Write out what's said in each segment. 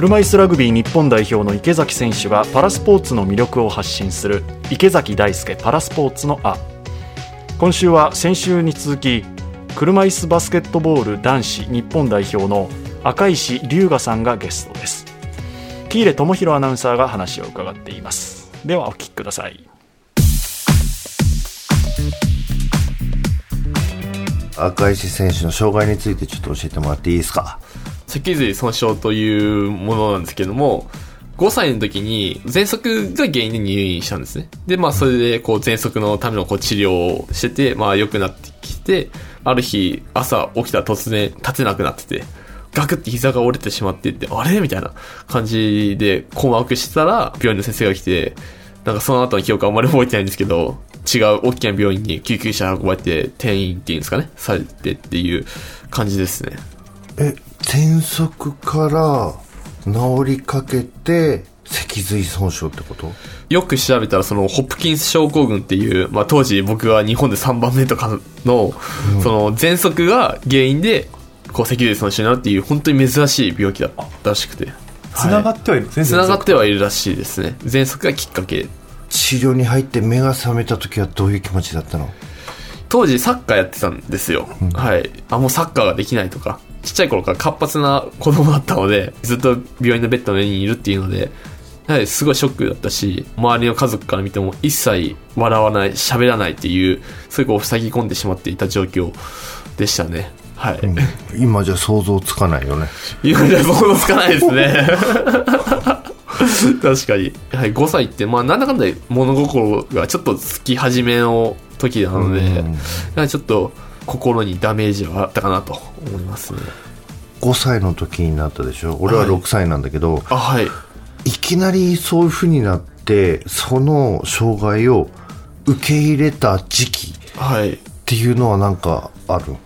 車椅子ラグビー日本代表の池崎選手がパラスポーツの魅力を発信する池崎大輔パラスポーツの「あ」今週は先週に続き車椅子バスケットボール男子日本代表の赤石龍河さんがゲストです。喜入智弘アナウンサーが話を伺っています。ではお聞きください。赤石選手の障害についてちょっと教えてもらっていいですか？脊髄損傷というものなんですけども、5歳の時に喘息が原因で入院したんですね。で、まあそれでこう喘息のためのこう治療をしてて、まあ良くなってきて、ある日朝起きたら突然立てなくなってて、ガクって膝が折れてしまってって、あれ？みたいな感じで困惑してたら、病院の先生が来て、なんかその後の記憶あんまり覚えてないんですけど、違う大きな病院に救急車運ばれて転院っていうんですかね、されてっていう感じですね。え喘息から治りかけて脊髄損傷ってこと？よく調べたら、その、ホップキンス症候群っていう、まあ当時僕が日本で3番目とかの、その、喘息が原因で、こう、脊髄損傷になるっていう、本当に珍しい病気だったらしくて。つながってはいる？つながってはいるらしいですね。喘息がきっかけ。治療に入って目が覚めた時はどういう気持ちだったの？当時サッカーやってたんですよ。はい。あ、もうサッカーができないとか。ちっちゃい頃から活発な子供だったので、ずっと病院のベッドの上にいるっていうので、やはりすごいショックだったし、周りの家族から見ても一切笑わない、喋らないっていう、そういうこう塞ぎ込んでしまっていた状況でしたね。はい。今じゃ想像つかないよね今じゃ想像つかないですね。確かに。はい、5歳って、まあ、なんだかんだ物心がちょっとつき始めの時なので、うんちょっと心にダメージはあったかなと思いますね。5歳の時になったでしょ？俺ははい6歳なんだけど、あ、はい。い、きなりそういう風になってその障害を受け入れた時期はい。っていうのはなんかある？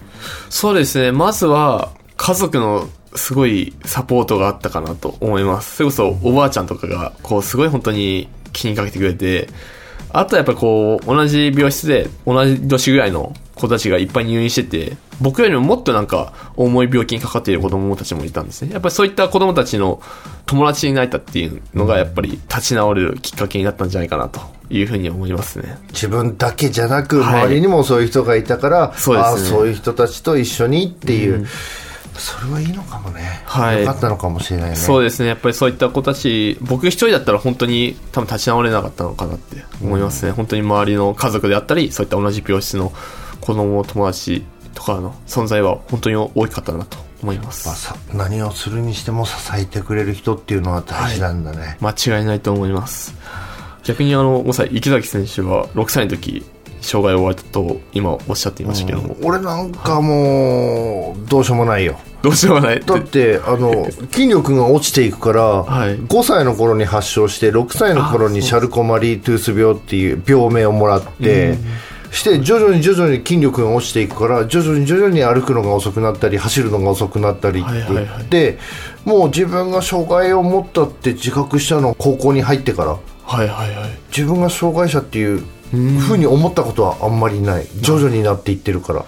そうですね。まずは、家族のすごいサポートがあったかなと思います。それこそ、おばあちゃんとかが、こう、すごい本当に気にかけてくれて、あとはやっぱりこう、同じ病室で、同じ年ぐらいの子たちがいっぱい入院してて、僕よりももっとなんか、重い病気にかかっている子供たちもいたんですね。やっぱりそういった子供たちの友達になれたっていうのが、やっぱり立ち直れるきっかけになったんじゃないかなというふうに思いますね。自分だけじゃなくはい周りにもそういう人がいたから、そうですねああそういう人たちと一緒にっていう、それはいいのかもね、はいよかったのかもしれないねそうですね。やっぱりそういった子たち、僕一人だったら本当に多分立ち直れなかったのかなって思いますね。本当に周りの家族であったり、そういった同じ病室の子供、友達とかの存在は本当に大きかったなと思いままあす。さ何をするにしても支えてくれる人っていうのは大事なんだね、間違いないと思います。逆にあの、5歳、池崎選手は6歳の時、障害を負われたと今おっしゃっていましたけども、俺なんかもうどうしようもないよ。どうしようもない。だってあの筋力が落ちていくから、はい。5歳の頃に発症して6歳の頃にシャルコマリートゥース病っていう病名をもらって、して徐々に徐々に筋力が落ちていくから徐々に徐々に歩くのが遅くなったり走るのが遅くなったりって言はいって、もう自分が障害を持ったって自覚したのは高校に入ってから。はいはいはい。自分が障害者っていうふうに思ったことはあんまりない。徐々になっていってるから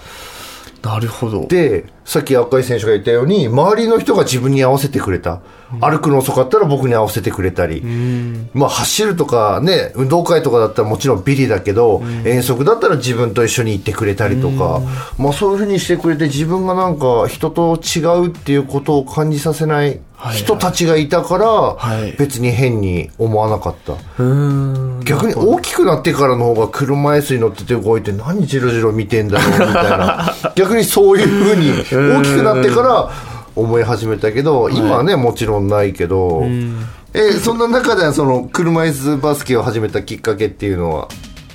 なるほど。でさっき赤井選手が言ったように周りの人が自分に合わせてくれた、歩くの遅かったら僕に合わせてくれたり、まあ走るとかね運動会とかだったらもちろんビリだけど、遠足だったら自分と一緒に行ってくれたりとか、まあそういうふうにしてくれて自分がなんか人と違うっていうことを感じさせない人たちがいたから、はい。別に変に思わなかった。うーん。逆に大きくなってからの方が車椅子に乗ってて動いて何ジロジロ見てんだろうみたいな。逆にそういうふうに大きくなってから思い始めたけど今はねもちろんないけど。えそんな中ではその車椅子バスケを始めたきっかけっていうのは？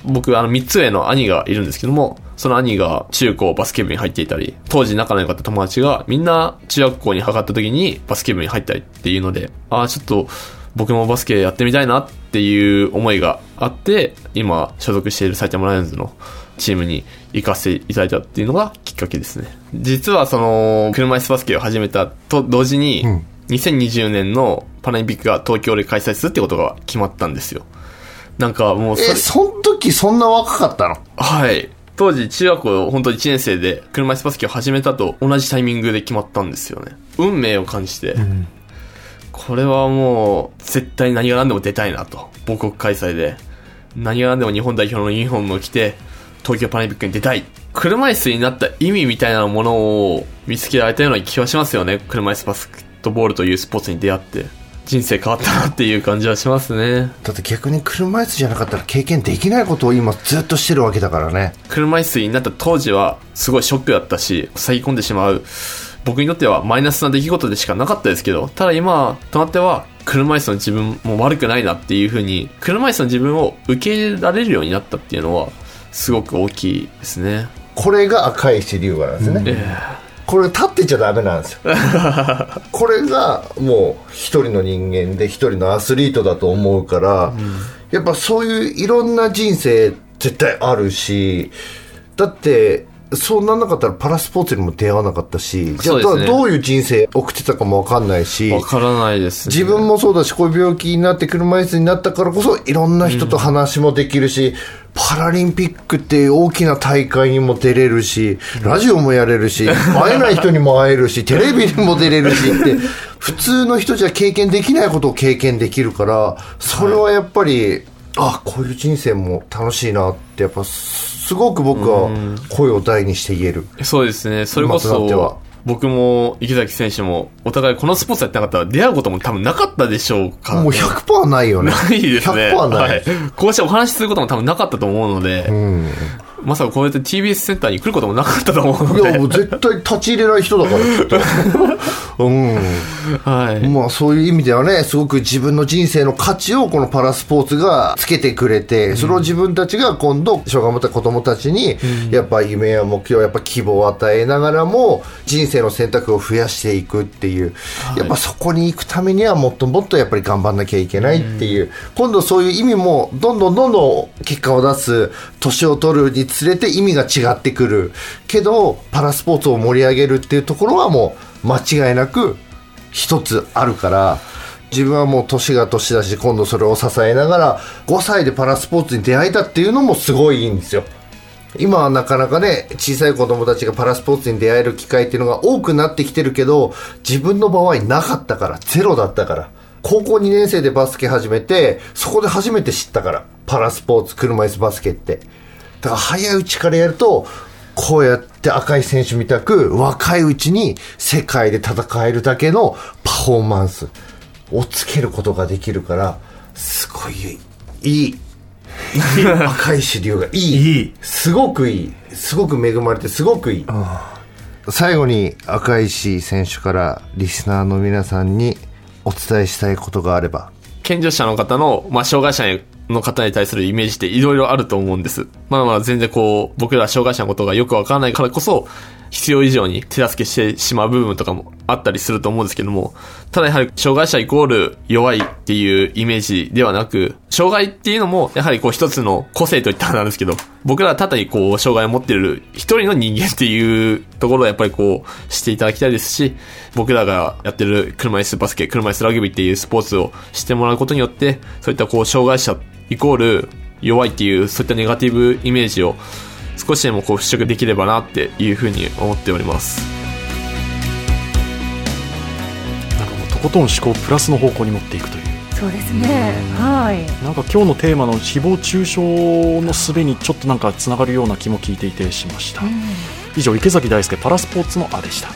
僕、あの、三つ上の兄がいるんですけども、その兄が中高バスケ部に入っていたり、当時仲の良かった友達がみんな中学校に測った時にバスケ部に入ったりっていうので、ああ、ちょっと僕もバスケやってみたいなっていう思いがあって、今所属している埼玉ライオンズのチームに行かせていただいたっていうのがきっかけですね。実はその、車椅子バスケを始めたと同時に、2020年のパラリンピックが東京で開催するってことが決まったんですよ。なんかもうそれえそん時そんな若かったの？はい。当時、中学校、本当1年生で、車椅子バスケを始めたと同じタイミングで決まったんですよね。運命を感じて、ここれはもう、絶対何が何でも出たいなと。母国開催で。何が何でも日本代表のユニフォームを着て、東京パラリンピックに出たい。車椅子になった意味みたいなものを見つけられたような気はしますよね。車椅子バスケットボールというスポーツに出会って。人生変わったなっていう感じはしますね。だって逆に車椅子じゃなかったら経験できないことを今ずっとしてるわけだからね。車椅子になった当時はすごいショックだったし、塞ぎ込んでしまう。僕にとってはマイナスな出来事でしかなかったですけど、ただ今となっては車椅子の自分も悪くないなっていう風に、車椅子の自分を受け入れられるようになったっていうのは、すごく大きいですね。これが赤石龍馬なんですね。えこれ立ってちゃダメなんですよ。これがもう一人の人間で一人のアスリートだと思うから、やっぱそういういろんな人生絶対あるし、だって、そうなんなかったらパラスポーツにも出会わなかったし、じゃあどういう人生送ってたかもわかんないしえ、わからないです、ね。自分もそうだし、こういう病気になって車椅子になったからこそ、いろんな人と話もできるし、パラリンピックって大きな大会にも出れるし、ラジオもやれるし、会えない人にも会えるし、テレビにも出れるしって、普通の人じゃ経験できないことを経験できるから、それはやっぱり、あ、こういう人生も楽しいなって、やっぱ、すごく僕は声を大にして言える。そうですね。それこそ、僕も池崎選手も、お互いこのスポーツやってなかったら出会うことも多分なかったでしょうから、ね。もう100%ないよね。ないですね。100%ない。はい。こうしてお話しすることも多分なかったと思うので、うんまさかこうやって TBS センターに来ることもなかったと思うので、いや、もう絶対立ち入れない人だから、きっと。うん。はい。まあそういう意味ではね、すごく自分の人生の価値をこのパラスポーツがつけてくれて、それを自分たちが今度、障害を持った子供たちに、やっぱ夢や目標、やっぱ希望を与えながらも、人生の選択を増やしていくっていう、やっぱそこに行くためにはもっともっとやっぱり頑張んなきゃいけないっていう、今度そういう意味も、どんどんどんどん結果を出す、年を取るにつれて意味が違ってくる。けど、パラスポーツを盛り上げるっていうところはもう、間違いなく、一つあるから自分はもう年が年だし今度それを支えながら5歳でパラスポーツに出会えたっていうのもすごいいいんですよ今はなかなかね小さい子供たちがパラスポーツに出会える機会っていうのが多くなってきてるけど自分の場合なかったからゼロだったから高校2年生でバスケ始めてそこで初めて知ったからパラスポーツ車椅子バスケってだから早いうちからやるとこうやって赤い選手みたく若いうちに世界で戦えるだけのパフォーマンスをつけることができるからすごいいい。赤石龍がいい。いい。すごくいい。すごく恵まれてすごくいい。最後に赤石選手からリスナーの皆さんにお伝えしたいことがあれば。健常者の方の、まあ、障害者の方に対するイメージっていろいろあると思うんです。まあまあ全然こう、僕ら障害者のことがよくわからないからこそ、必要以上に手助けしてしまう部分とかもあったりすると思うんですけども、ただやはり障害者イコール弱いっていうイメージではなく、障害っていうのもやはりこう一つの個性といったらなんですけど、僕らはただにこう障害を持っている一人の人間っていうところをやっぱりこうしていただきたいですし、僕らがやってる車椅子バスケ、車椅子ラグビーっていうスポーツを知ってもらうことによって、そういったこう障害者イコール弱いっていうそういったネガティブイメージを少しでもこう払拭できればなっていうふうに思っております。ことん思考をプラスの方向に持っていくという。そうですね。はい。なんか今日のテーマの誹謗中傷のすべにちょっとなんかつながるような気も聞いていてしました、以上池崎大輔パラスポーツのあでした